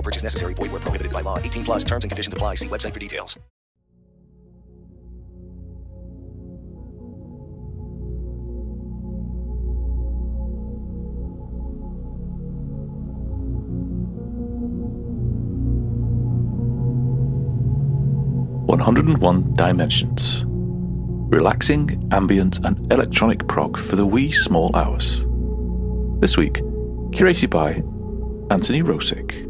No purchase necessary. Void where prohibited by law. 18 plus terms and conditions apply. See website for details. One hundred and one dimensions. Relaxing, ambient, and electronic prog for the wee small hours. This week, curated by Anthony Rosick.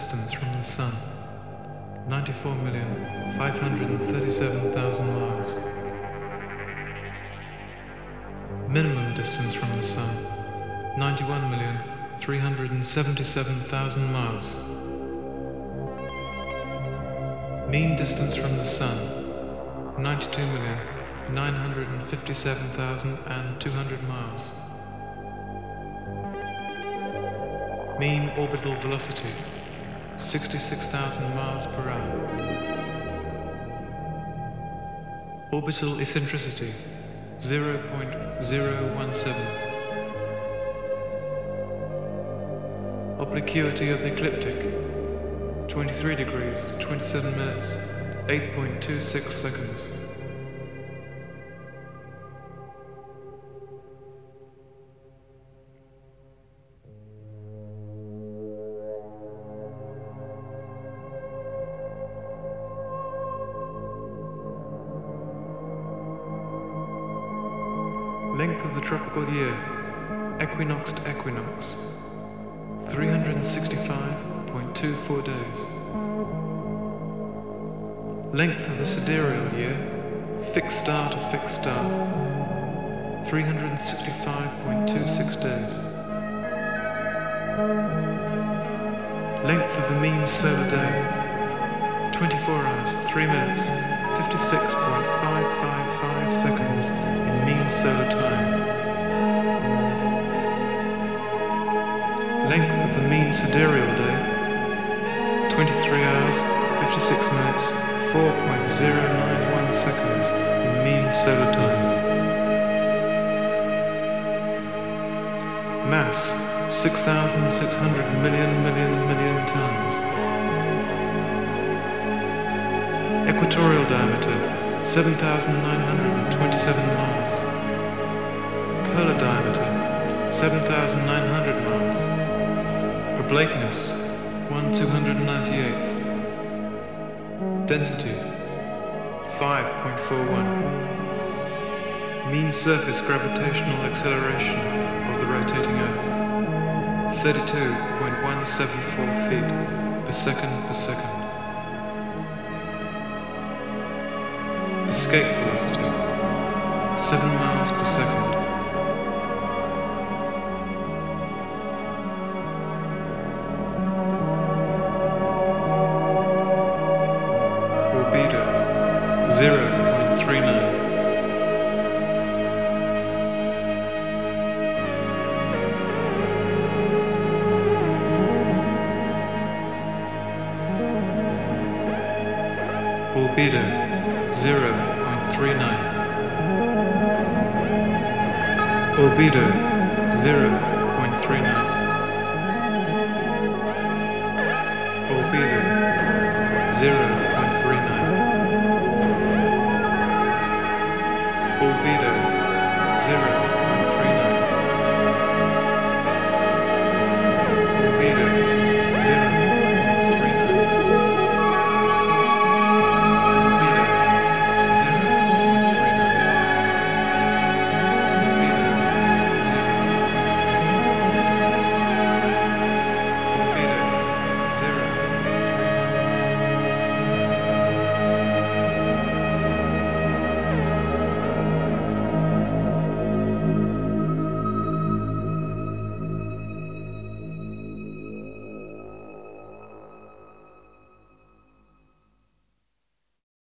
Distance from the Sun 94,537,000 miles. Minimum distance from the Sun 91,377,000 miles. Mean distance from the Sun 92,957,200 miles. Mean orbital velocity 66,000 miles per hour. Orbital eccentricity 0.017. Obliquity of the ecliptic 23 degrees 27 minutes 8.26 seconds. Tropical year, equinox to equinox, 365.24 days. Length of the sidereal year, fixed star to fixed star, 365.26 days. Length of the mean solar day, 24 hours, 3 minutes, 56.555 seconds in mean solar time. Length of the mean sidereal day, 23 hours, 56 minutes, 4.091 seconds in mean solar time. Mass 6,600 million million million tons. Equatorial diameter 7,927 miles. Polar diameter 7,900 miles. Oblateness 1 298th. Density 5.41. Mean surface gravitational acceleration of the rotating Earth 32.174 feet per second per second. Escape velocity 7 miles per second.